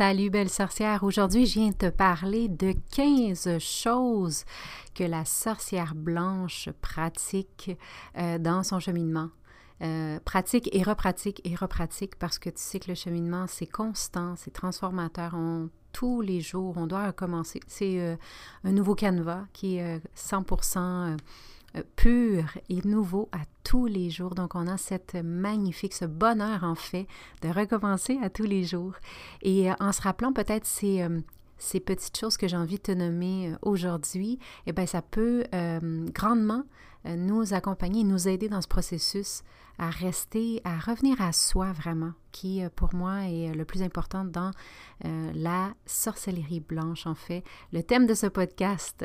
Salut belle sorcière, aujourd'hui je viens te parler de 15 choses que la sorcière blanche pratique euh, dans son cheminement. Euh, pratique et repratique et repratique parce que tu sais que le cheminement c'est constant, c'est transformateur. On, tous les jours, on doit recommencer. C'est euh, un nouveau canevas qui est 100% euh, pur et nouveau à tous les jours. Donc, on a cette magnifique, ce bonheur en fait de recommencer à tous les jours. Et euh, en se rappelant peut-être ces, euh, ces petites choses que j'ai envie de te nommer aujourd'hui, eh bien, ça peut grandement nous accompagner, nous aider dans ce processus à rester, à revenir à soi vraiment, qui pour moi est le plus important dans la sorcellerie blanche en fait. Le thème de ce podcast,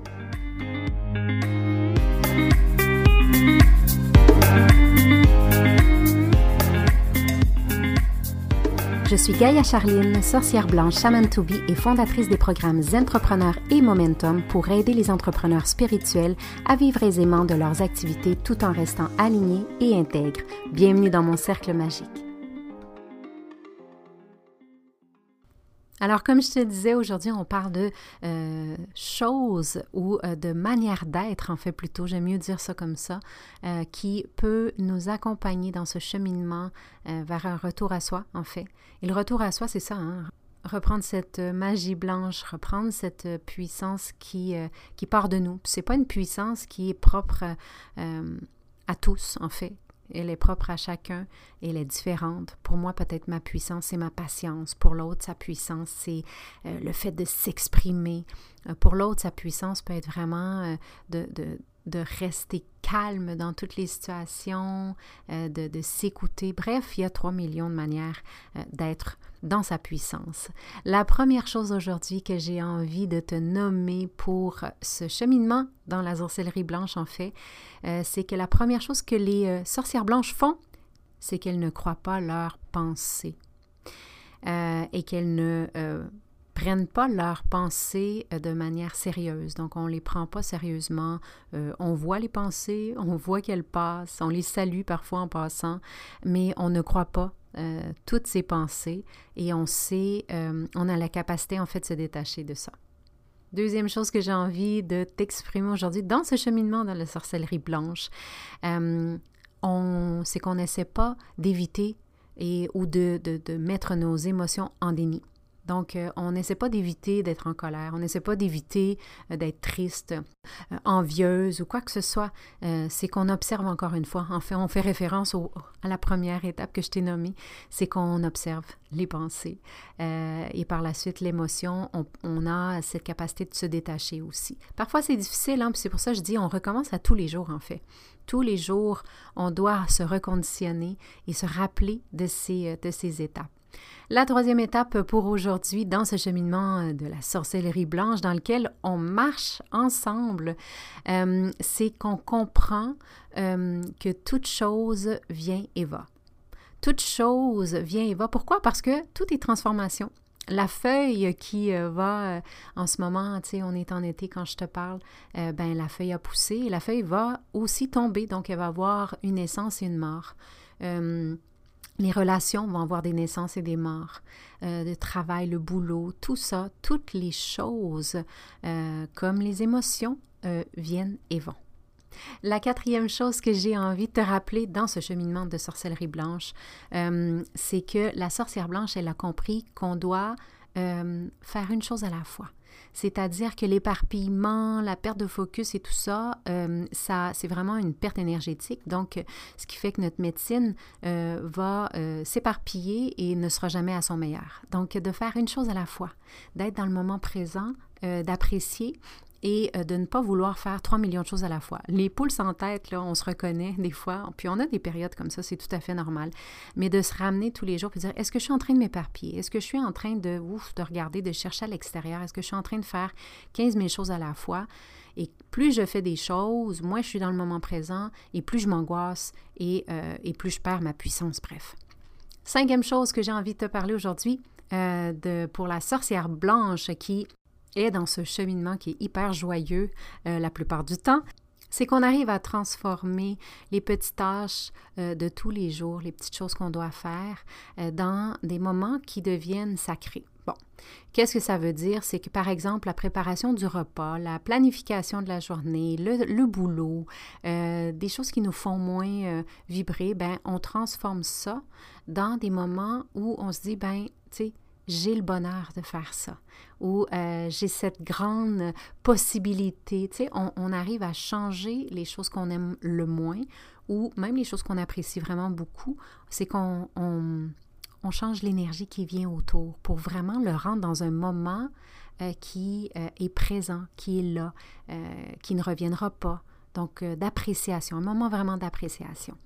Je suis Gaïa Charline, sorcière blanche Shaman to be et fondatrice des programmes Entrepreneurs et Momentum pour aider les entrepreneurs spirituels à vivre aisément de leurs activités tout en restant alignés et intègres. Bienvenue dans mon cercle magique. Alors, comme je te disais, aujourd'hui, on parle de euh, choses ou euh, de manière d'être, en fait, plutôt, j'aime mieux dire ça comme ça, euh, qui peut nous accompagner dans ce cheminement vers un retour à soi, en fait. Et le retour à soi, c'est ça, hein? reprendre cette magie blanche, reprendre cette puissance qui, part de nous. C'est pas une puissance qui est propre à tous, en fait elle est propre à chacun elle est différente. Pour moi, peut-être ma puissance, c'est ma patience. Pour l'autre, sa puissance, c'est euh, le fait de s'exprimer. Euh, pour l'autre, sa puissance peut être vraiment euh, de, de, rester calme dans toutes les situations, de, de s'écouter. Bref, il y a trois millions de manières d'être dans sa puissance. La première chose aujourd'hui que j'ai envie de te nommer pour ce cheminement dans la sorcellerie blanche, en fait, euh, c'est que la première chose que les euh, sorcières blanches font, c'est qu'elles ne croient pas leurs pensées euh, et qu'elles ne prennent pas leurs pensées de manière sérieuse. Donc, on les prend pas sérieusement. on voit les pensées, on voit qu'elles passent, on les salue parfois en passant, mais on ne croit pas euh, toutes ces pensées et on sait, euh, on a la capacité en fait de se détacher de ça. Deuxième chose que j'ai envie de t'exprimer aujourd'hui dans ce cheminement dans la sorcellerie blanche, euh, c'est qu'on n'essaie pas d'éviter et ou de, de, mettre nos émotions en déni. Donc, euh, on n'essaie pas d'éviter d'être en colère, on n'essaie pas d'éviter euh, d'être triste, euh, envieuse ou quoi que ce soit. c'est qu'on observe encore une fois. En fait, on fait référence à la première étape que je t'ai nommée, c'est qu'on observe les pensées. et par la suite, l'émotion, on, a cette capacité de se détacher aussi. Parfois, c'est difficile, hein, c'est pour ça que je dis on recommence à tous les jours, en fait. Tous les jours, on doit se reconditionner et se rappeler de ces, de ces étapes. La troisième étape pour aujourd'hui dans ce cheminement de la sorcellerie blanche dans lequel on marche ensemble, euh, c'est qu'on comprend euh, que toute chose vient et va. Toute chose vient et va. Pourquoi? Parce que tout est transformation. La feuille qui euh, va en ce moment, tu sais, on est en été quand je te parle, ben la feuille a poussé et la feuille va aussi tomber, donc elle va avoir une naissance et une mort. Les relations vont avoir des naissances et des morts, euh, le travail, le boulot, tout ça, toutes les choses, euh, comme les émotions, euh, viennent et vont. La quatrième chose que j'ai envie de te rappeler dans ce cheminement de sorcellerie blanche, c'est que la sorcière blanche, elle a compris qu'on doit faire une chose à la fois. C'est-à-dire que l'éparpillement, la perte de focus et tout ça, euh, ça c'est vraiment une perte énergétique. Donc, ce qui fait que notre médecine euh, va euh, s'éparpiller et ne sera jamais à son meilleur. Donc, de faire une chose à la fois, d'être dans le moment présent, d'apprécier et euh, de ne pas vouloir faire 3 millions de choses à la fois. Les poules sans tête, là, on se reconnaît des fois, puis on a des périodes comme ça, c'est tout à fait normal. Mais de se ramener tous les jours et dire est-ce que je suis en train de m'éparpiller? Est-ce que je suis en train de, ouf, de regarder, de chercher à l'extérieur? Est-ce que je suis en train de faire 15 000 choses à la fois? Et plus je fais des choses, moins je suis dans le moment présent et plus je m'angoisse et, euh, et plus je perds ma puissance, bref. Cinquième chose que j'ai envie de te parler aujourd'hui, euh, de, pour la sorcière blanche qui et dans ce cheminement qui est hyper joyeux euh, la plupart du temps, c'est qu'on arrive à transformer les petites tâches euh, de tous les jours, les petites choses qu'on doit faire, euh, dans des moments qui deviennent sacrés. Bon, qu'est-ce que ça veut dire? C'est que par exemple, la préparation du repas, la planification de la journée, le, boulot, des choses qui nous font moins vibrer, ben, on transforme ça dans des moments où on se dit, ben, tu sais, j'ai le bonheur de faire ça, ou euh, j'ai cette grande possibilité. Tu sais, on, arrive à changer les choses qu'on aime le moins, ou même les choses qu'on apprécie vraiment beaucoup, c'est qu'on on, change l'énergie qui vient autour pour vraiment le rendre dans un moment euh, qui euh, est présent, qui est là, qui ne reviendra pas. Donc, d'appréciation, un moment vraiment d'appréciation.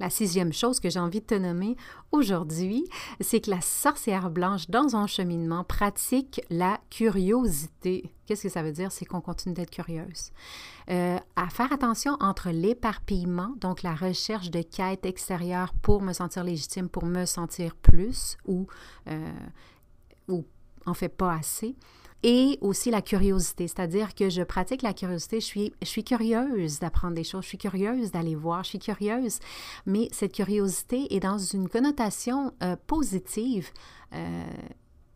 La sixième chose que j'ai envie de te nommer aujourd'hui, c'est que la sorcière blanche, dans son cheminement, pratique la curiosité. Qu'est-ce que ça veut dire? C'est qu'on continue d'être curieuse. Euh, à faire attention entre l'éparpillement, donc la recherche de quêtes extérieures pour me sentir légitime, pour me sentir plus ou, euh, ou en fait pas assez, et aussi la curiosité, c'est-à-dire que je pratique la curiosité, je suis, je suis curieuse d'apprendre des choses, je suis curieuse d'aller voir, je suis curieuse, mais cette curiosité est dans une connotation euh, positive. Euh,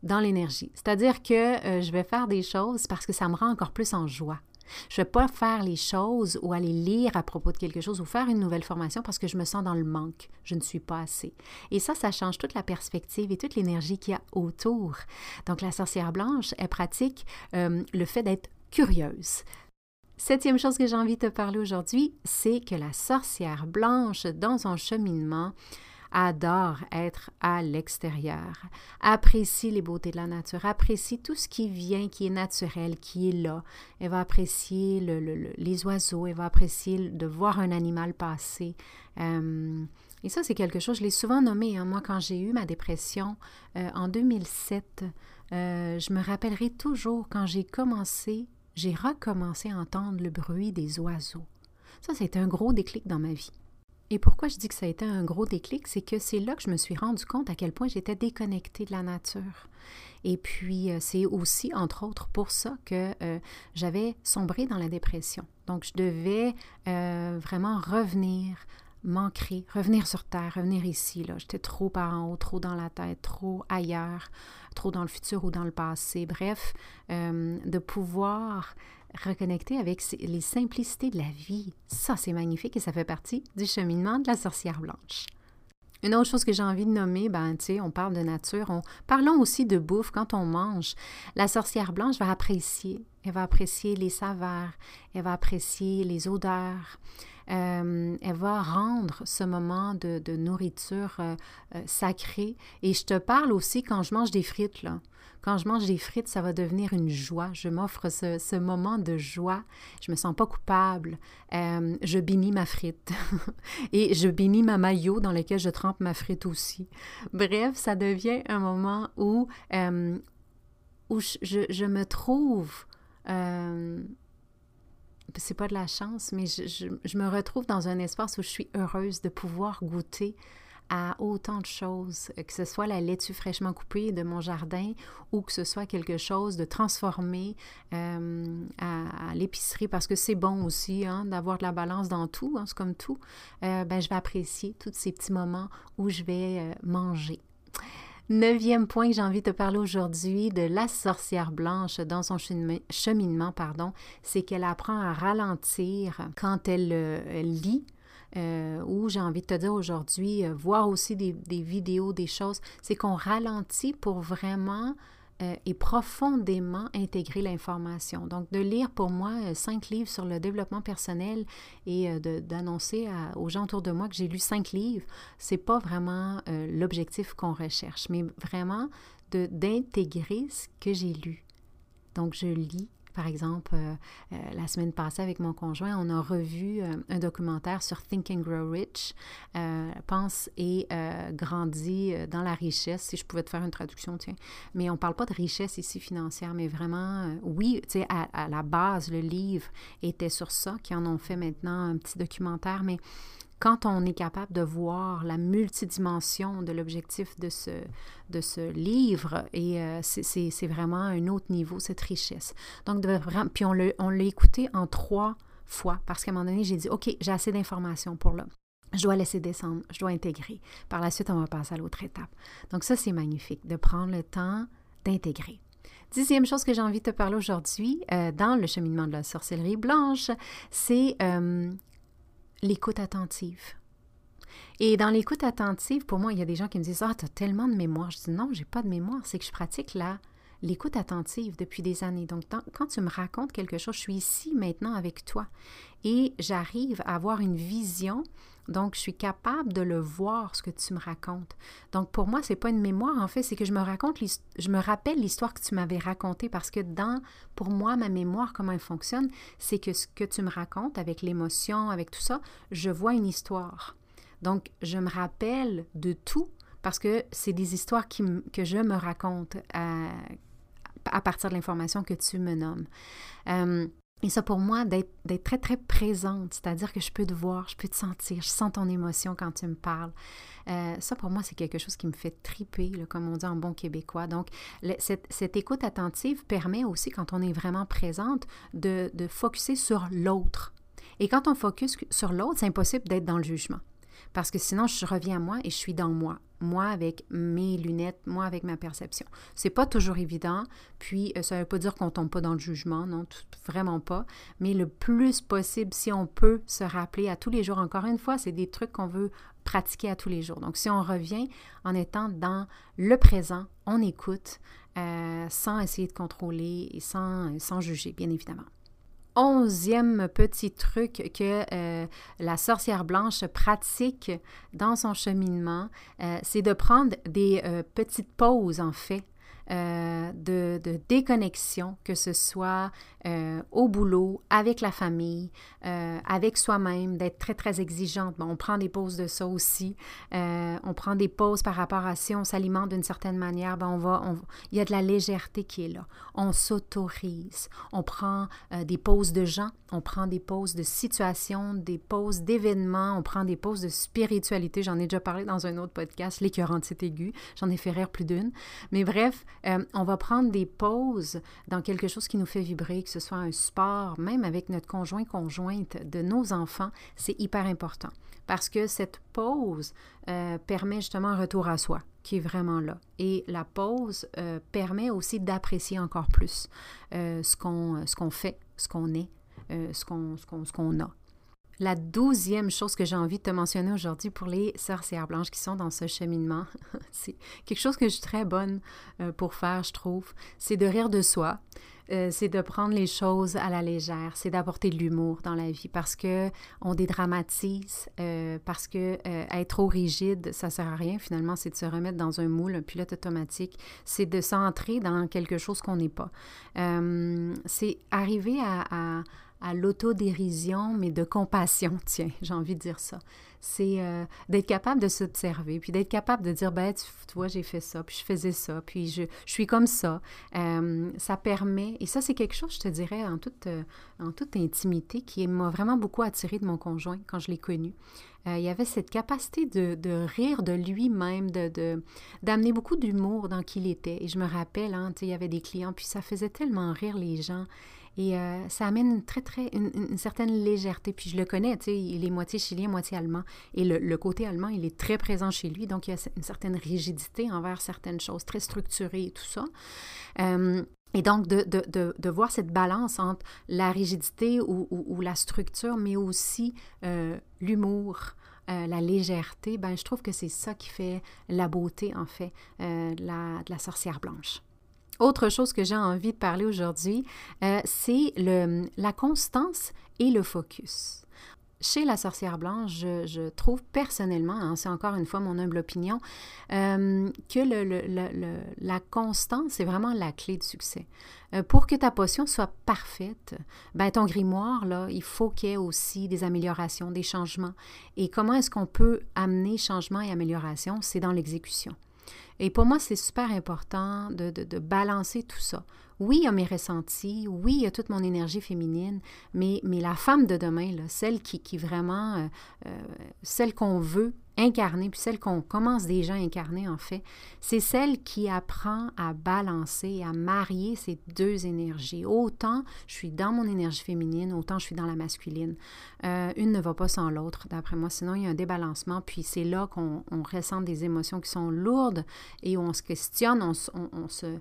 dans l'énergie. C'est-à-dire que euh, je vais faire des choses parce que ça me rend encore plus en joie. Je ne vais pas faire les choses ou aller lire à propos de quelque chose ou faire une nouvelle formation parce que je me sens dans le manque. Je ne suis pas assez. Et ça, ça change toute la perspective et toute l'énergie qu'il y a autour. Donc, la sorcière blanche, elle pratique euh, le fait d'être curieuse. Septième chose que j'ai envie de te parler aujourd'hui, c'est que la sorcière blanche, dans son cheminement, adore être à l'extérieur, apprécie les beautés de la nature, apprécie tout ce qui vient, qui est naturel, qui est là. Elle va apprécier les oiseaux, elle va apprécier de voir un animal passer. Euh, et ça, c'est quelque chose, je l'ai souvent nommé. Hein. Moi, quand j'ai eu ma dépression euh, en 2007, euh, je me rappellerai toujours quand j'ai commencé, j'ai recommencé à entendre le bruit des oiseaux. Ça, c'était un gros déclic dans ma vie. Et pourquoi je dis que ça a été un gros déclic, c'est que c'est là que je me suis rendu compte à quel point j'étais déconnectée de la nature. Et puis, euh, c'est aussi, entre autres, pour ça que euh, j'avais sombré dans la dépression. Donc, je devais euh, vraiment revenir, m'ancrer, revenir sur Terre, revenir ici. J'étais trop en haut, trop dans la tête, trop ailleurs, trop dans le futur ou dans le passé. Bref, de pouvoir reconnecter avec les simplicités de la vie. Ça, c'est magnifique et ça fait partie du cheminement de la sorcière blanche. Une autre chose que j'ai envie de nommer, ben, tu sais, on parle de nature, on... parlons aussi de bouffe quand on mange. La sorcière blanche va apprécier, elle va apprécier les saveurs, elle va apprécier les odeurs, euh, elle va rendre ce moment de, nourriture euh, euh, sacré. Et je te parle aussi quand je mange des frites, là. Quand je mange des frites, ça va devenir une joie. Je m'offre ce, moment de joie. Je me sens pas coupable. Euh, je bénis ma frite. Et je bénis ma maillot dans lequel je trempe ma frite aussi. Bref, ça devient un moment où, euh, où je, me trouve... Euh, c'est pas de la chance, mais je, je, me retrouve dans un espace où je suis heureuse de pouvoir goûter à autant de choses, que ce soit la laitue fraîchement coupée de mon jardin ou que ce soit quelque chose de transformé euh, à, l'épicerie, parce que c'est bon aussi hein, d'avoir de la balance dans tout, hein, c'est comme tout, euh, ben, je vais apprécier tous ces petits moments où je vais euh, manger. Neuvième point que j'ai envie de te parler aujourd'hui de la sorcière blanche dans son cheminement, pardon, c'est qu'elle apprend à ralentir quand elle lit euh, ou j'ai envie de te dire aujourd'hui, euh, voir aussi des, vidéos, des choses, c'est qu'on ralentit pour vraiment euh, et profondément intégrer l'information. Donc, de lire pour moi euh, cinq livres sur le développement personnel et d'annoncer aux gens autour de moi que j'ai lu cinq livres, c'est pas vraiment l'objectif qu'on recherche, mais vraiment d'intégrer ce que j'ai lu. Donc, je lis par exemple, euh, euh, la semaine passée avec mon conjoint, on a revu euh, un documentaire sur Think and Grow Rich, pense et grandit dans la richesse, si je pouvais te faire une traduction, tiens. Mais on ne parle pas de richesse ici financière, mais vraiment, oui, tu sais, à, à, la base, le livre était sur ça, qui en ont fait maintenant un petit documentaire, mais quand on est capable de voir la multidimension de l'objectif de ce, de ce livre, et euh, c'est vraiment un autre niveau, cette richesse. Donc, puis on l'a écouté en trois fois, parce qu'à un moment donné, j'ai dit, OK, j'ai assez d'informations pour là. Je dois laisser descendre, je dois intégrer. Par la suite, on va passer à l'autre étape. Donc ça, c'est magnifique, de prendre le temps d'intégrer. Dixième chose que j'ai envie de te parler aujourd'hui euh, dans le cheminement de la sorcellerie blanche, c'est euh, l'écoute attentive. Et dans l'écoute attentive, pour moi, il y a des gens qui me disent Ah, tu tellement de mémoire. Je dis Non, j'ai pas de mémoire. C'est que je pratique là l'écoute attentive depuis des années. Donc, quand tu me racontes quelque chose, je suis ici maintenant avec toi et j'arrive à avoir une vision donc, je suis capable de le voir, ce que tu me racontes. Donc, pour moi, c'est pas une mémoire, en fait, c'est que je me raconte, je me rappelle l'histoire que tu m'avais racontée parce que dans, pour moi, ma mémoire, comment elle fonctionne, c'est que ce que tu me racontes avec l'émotion, avec tout ça, je vois une histoire. Donc, je me rappelle de tout parce que c'est des histoires qui, que je me raconte à, à partir de l'information que tu me nommes. Euh, et ça, pour moi, d'être très, très présente, c'est-à-dire que je peux te voir, je peux te sentir, je sens ton émotion quand tu me parles. Euh, ça, pour moi, c'est quelque chose qui me fait triper, comme on dit en bon québécois. Donc, cette, écoute attentive permet aussi, quand on est vraiment présente, de, de focuser sur l'autre. Et quand on focus sur l'autre, c'est impossible d'être dans le jugement. Parce que sinon, je reviens à moi et je suis dans moi. Moi avec mes lunettes, moi avec ma perception. C'est pas toujours évident. Puis, euh, ça veut pas dire qu'on tombe pas dans le jugement, non, vraiment pas. Mais le plus possible, si on peut se rappeler à tous les jours, encore une fois, c'est des trucs qu'on veut pratiquer à tous les jours. Donc, si on revient en étant dans le présent, on écoute euh, sans essayer de contrôler et sans, sans juger, bien évidemment onzième petit truc que euh, la sorcière blanche pratique dans son cheminement, euh, c'est de prendre des euh, petites pauses, en fait, de, de, déconnexion, que ce soit euh, au boulot, avec la famille, euh, avec soi-même, d'être très, très exigeante. Bon, on prend des pauses de ça aussi. Euh, on prend des pauses par rapport à si on s'alimente d'une certaine manière, ben on va, il y a de la légèreté qui est là. On s'autorise. On prend des pauses de gens, on prend des pauses de situations, des pauses d'événements, on prend des pauses de spiritualité. J'en ai déjà parlé dans un autre podcast, l'écœurantite aiguë. J'en ai fait rire plus d'une. Mais bref, on va prendre des pauses dans quelque chose qui nous fait vibrer, ce soit un sport, même avec notre conjoint, conjointe de nos enfants, c'est hyper important parce que cette pause euh, permet justement un retour à soi qui est vraiment là. Et la pause euh, permet aussi d'apprécier encore plus euh, ce qu'on fait, ce qu'on est, ce qu'on a. La douzième chose que j'ai envie de te mentionner aujourd'hui pour les sorcières blanches qui sont dans ce cheminement, c'est quelque chose que je suis très bonne pour faire, je trouve, c'est de rire de soi. Euh, c'est de prendre les choses à la légère, c'est d'apporter de l'humour dans la vie parce que on dédramatise, euh, parce que euh, être trop rigide, ça sert à rien finalement, c'est de se remettre dans un moule, un pilote automatique, c'est de s'entrer dans quelque chose qu'on n'est pas. c'est arriver à, à l'autodérision, mais de compassion, tiens, j'ai envie de dire ça c'est euh, d'être capable de s'observer, puis d'être capable de dire, ben, tu, vois, j'ai fait ça, puis je faisais ça, puis je, suis comme ça. Euh, ça permet, et ça, c'est quelque chose, je te dirais, en toute, euh, en toute intimité, qui m'a vraiment beaucoup attiré de mon conjoint quand je l'ai connu. il y avait cette capacité de, de rire de lui-même, de, d'amener beaucoup d'humour dans qui il était. Et je me rappelle, hein, il y avait des clients, puis ça faisait tellement rire les gens. Et euh, ça amène une, très, très, une, certaine légèreté. Puis je le connais, tu sais, il est moitié chilien, moitié allemand. Et le, côté allemand, il est très présent chez lui. Donc, il y a une certaine rigidité envers certaines choses, très structurées et tout ça. Euh, Et donc, de, de, de, voir cette balance entre la rigidité ou, la structure, mais aussi euh, l'humour, la légèreté, ben, je trouve que c'est ça qui fait la beauté, en fait, de, la, sorcière blanche. Autre chose que j'ai envie de parler aujourd'hui, c'est la constance et le focus chez la sorcière blanche, je, trouve personnellement, hein, c'est encore une fois mon humble opinion, euh, que la constance est vraiment la clé de succès. Euh, pour que ta potion soit parfaite, ben, ton grimoire, là, il faut qu'il y ait aussi des améliorations, des changements. Et comment est-ce qu'on peut amener changement et amélioration? C'est dans l'exécution. Et pour moi, c'est super important de, de, balancer tout ça. Oui, il y a mes ressentis, oui, il y a toute mon énergie féminine, mais, la femme de demain, celle qui, qui vraiment, euh, euh, celle qu'on veut incarner, puis celle qu'on commence déjà à incarner en fait, c'est celle qui apprend à balancer, à marier ces deux énergies. Autant je suis dans mon énergie féminine, autant je suis dans la masculine. Euh, une ne va pas sans l'autre, d'après moi, sinon il y a un débalancement, puis c'est là qu'on ressent des émotions qui sont lourdes et où on se questionne, on, on se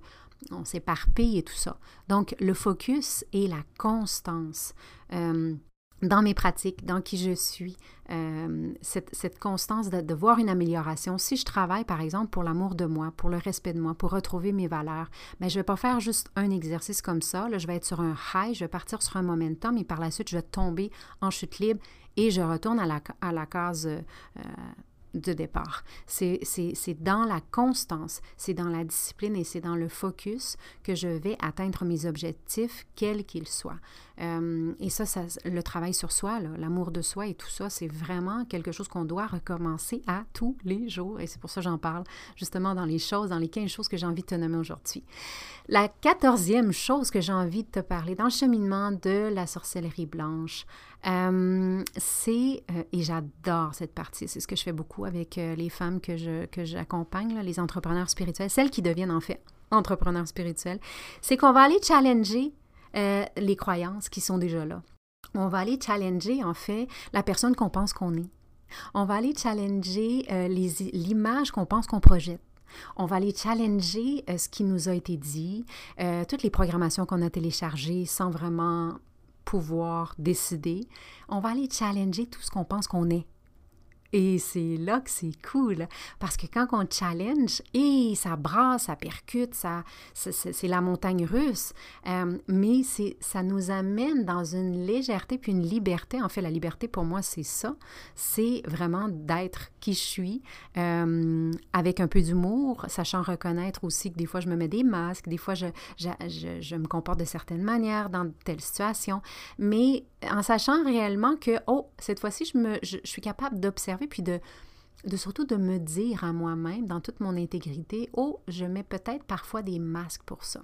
on s'éparpille et tout ça. Donc, le focus et la constance. Euh, dans mes pratiques, dans qui je suis, euh, cette, constance de, voir une amélioration. Si je travaille, par exemple, pour l'amour de moi, pour le respect de moi, pour retrouver mes valeurs, mais ben, je ne vais pas faire juste un exercice comme ça. Là, je vais être sur un high, je vais partir sur un momentum et par la suite, je vais tomber en chute libre et je retourne à la, à la case euh, de départ. C'est dans la constance, c'est dans la discipline et c'est dans le focus que je vais atteindre mes objectifs, quels qu'ils soient. Euh, et ça, ça, le travail sur soi, l'amour de soi et tout ça, c'est vraiment quelque chose qu'on doit recommencer à tous les jours. Et c'est pour ça que j'en parle justement dans les choses, dans les 15 choses que j'ai envie de te nommer aujourd'hui. La quatorzième chose que j'ai envie de te parler dans le cheminement de la sorcellerie blanche, euh, c'est, euh, et j'adore cette partie, c'est ce que je fais beaucoup avec euh, les femmes que, je, que j'accompagne, les entrepreneurs spirituels, celles qui deviennent en fait entrepreneurs spirituels, c'est qu'on va aller challenger les croyances qui sont déjà là. On va aller challenger en fait la personne qu'on pense qu'on est. On va aller challenger l'image qu'on pense qu'on projette. On va aller challenger ce qui nous a été dit, toutes les programmations qu'on a téléchargées sans vraiment pouvoir décider, on va aller challenger tout ce qu'on pense qu'on est. Et c'est là que c'est cool, parce que quand on challenge, et ça brasse, ça percute, ça, c'est la montagne russe, euh, mais ça nous amène dans une légèreté puis une liberté. En fait, la liberté pour moi, c'est ça, c'est vraiment d'être qui je suis, euh, avec un peu d'humour, sachant reconnaître aussi que des fois je me mets des masques, des fois je, je, je me comporte de certaines manières dans telle situation, mais en sachant réellement que, oh, cette fois-ci, je, je, suis capable d'observer, puis de, surtout de me dire à moi-même, dans toute mon intégrité, oh, je mets peut-être parfois des masques pour ça.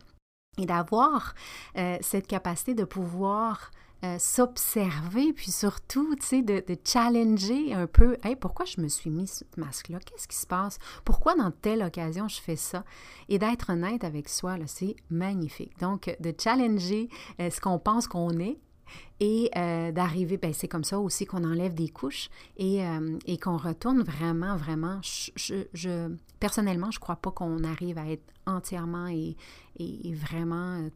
Et d'avoir euh, cette capacité de pouvoir euh, s'observer, puis surtout, tu sais, de, challenger un peu, hey, pourquoi je me suis mis ce masque-là? Qu'est-ce qui se passe? Pourquoi dans telle occasion je fais ça? Et d'être honnête avec soi, c'est magnifique. Donc, de challenger euh, ce qu'on pense qu'on est, et euh, d'arriver, ben, c'est comme ça aussi qu'on enlève des couches et, euh, qu'on retourne vraiment, vraiment. Personnellement, je ne crois pas qu'on arrive à être entièrement et, vraiment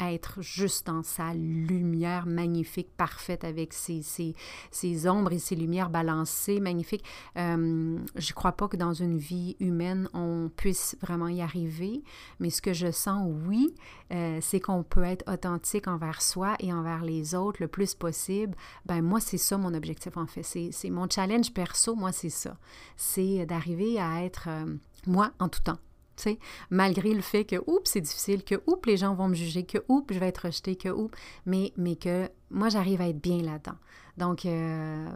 être juste dans sa lumière magnifique, parfaite, avec ses, ses, ombres et ses lumières balancées, magnifiques. Euh, je ne crois pas que dans une vie humaine, on puisse vraiment y arriver, mais ce que je sens, oui, euh, c'est qu'on peut être authentique envers soi et envers les autres le plus possible. Ben moi, c'est ça mon objectif, en fait. C'est mon challenge perso, moi, c'est ça. C'est d'arriver à être euh, moi en tout temps malgré le fait que, oups, c'est difficile, que, oups, les gens vont me juger, que, oups, je vais être rejetée, que, oups, mais, mais que moi, j'arrive à être bien là-dedans. Donc, euh,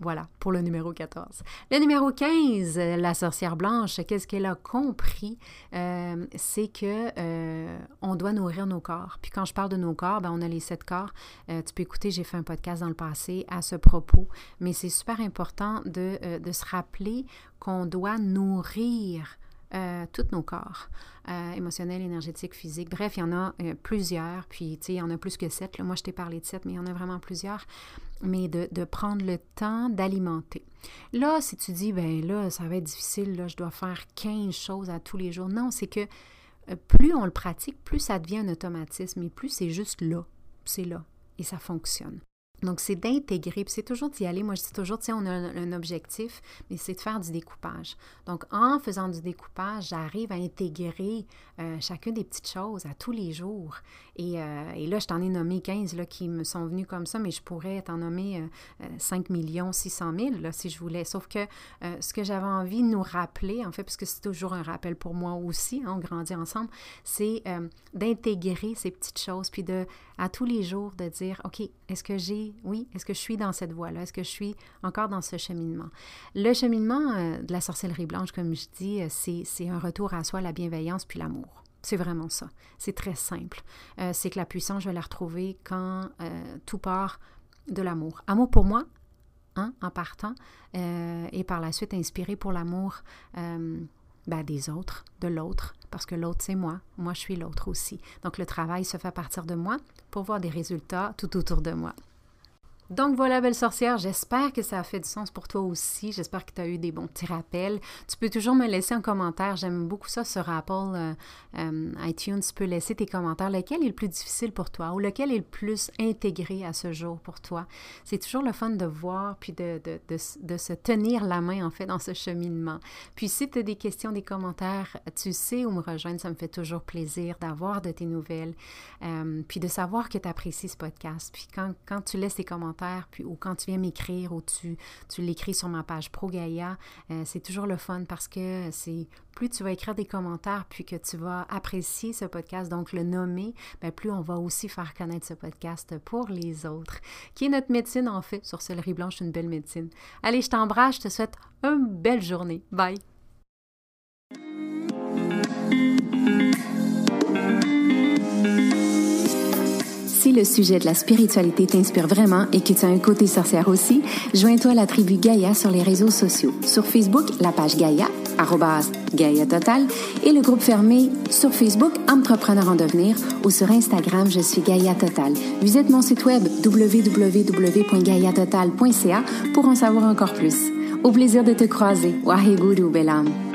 voilà, pour le numéro 14. Le numéro 15, la sorcière blanche, qu'est-ce qu'elle a compris? Euh, c'est que euh, on doit nourrir nos corps. Puis quand je parle de nos corps, ben, on a les sept corps. tu peux écouter, j'ai fait un podcast dans le passé à ce propos, mais c'est super important de, de se rappeler qu'on doit nourrir euh, tous nos corps, euh, émotionnels, énergétiques, physiques. Bref, il y en a euh, plusieurs, puis tu sais, il y en a plus que sept. Moi, je t'ai parlé de sept, mais il y en a vraiment plusieurs. Mais de, de prendre le temps d'alimenter. Là, si tu dis, ben là, ça va être difficile, là, je dois faire 15 choses à tous les jours. Non, c'est que euh, plus on le pratique, plus ça devient un automatisme et plus c'est juste là. C'est là et ça fonctionne. Donc, c'est d'intégrer, puis c'est toujours d'y aller. Moi, je dis toujours, tiens, on a un, objectif, mais c'est de faire du découpage. Donc, en faisant du découpage, j'arrive à intégrer euh, chacune des petites choses à tous les jours. Et, euh, et là, je t'en ai nommé 15 là, qui me sont venus comme ça, mais je pourrais t'en nommer 5 millions 600 000 là, si je voulais. Sauf que euh, ce que j'avais envie de nous rappeler, en fait, puisque c'est toujours un rappel pour moi aussi, hein, on grandit ensemble, c'est d'intégrer ces petites choses, puis de, à tous les jours, de dire, OK, est-ce que j'ai oui, est-ce que je suis dans cette voie-là? Est-ce que je suis encore dans ce cheminement? Le cheminement euh, de la sorcellerie blanche, comme je dis, euh, c'est un retour à soi, la bienveillance puis l'amour. C'est vraiment ça. C'est très simple. Euh, c'est que la puissance, je vais la retrouver quand tout part de l'amour. Amour pour moi, hein, en partant, et par la suite inspiré pour l'amour ben, des autres, de l'autre, parce que l'autre, c'est moi. Moi, je suis l'autre aussi. Donc, le travail se fait à partir de moi pour voir des résultats tout autour de moi. Donc voilà, belle sorcière, j'espère que ça a fait du sens pour toi aussi. J'espère que tu as eu des bons petits rappels. Tu peux toujours me laisser un commentaire. J'aime beaucoup ça sur Apple euh, euh, iTunes. Tu peux laisser tes commentaires. Lequel est le plus difficile pour toi ou lequel est le plus intégré à ce jour pour toi? C'est toujours le fun de voir puis de, de, de, se tenir la main en fait dans ce cheminement. Puis si tu as des questions, des commentaires, tu sais où me rejoindre. Ça me fait toujours plaisir d'avoir de tes nouvelles euh, puis de savoir que tu apprécies ce podcast. Puis quand, quand tu laisses tes commentaires, puis, ou quand tu viens m'écrire ou tu, tu l'écris sur ma page Pro Gaia, euh, c'est toujours le fun parce que c'est plus tu vas écrire des commentaires puis que tu vas apprécier ce podcast, donc le nommer, bien, plus on va aussi faire connaître ce podcast pour les autres, qui est notre médecine en fait. Sur Céleri Blanche, une belle médecine. Allez, je t'embrasse, je te souhaite une belle journée. Bye! Le sujet de la spiritualité t'inspire vraiment et que tu as un côté sorcière aussi, joins-toi à la tribu Gaïa sur les réseaux sociaux. Sur Facebook, la page Gaïa, Gaïa Total, et le groupe fermé sur Facebook Entrepreneur en devenir ou sur Instagram, je suis Gaïa Total. Visite mon site web www.gaïatotal.ca pour en savoir encore plus. Au plaisir de te croiser. Waheguru Belam.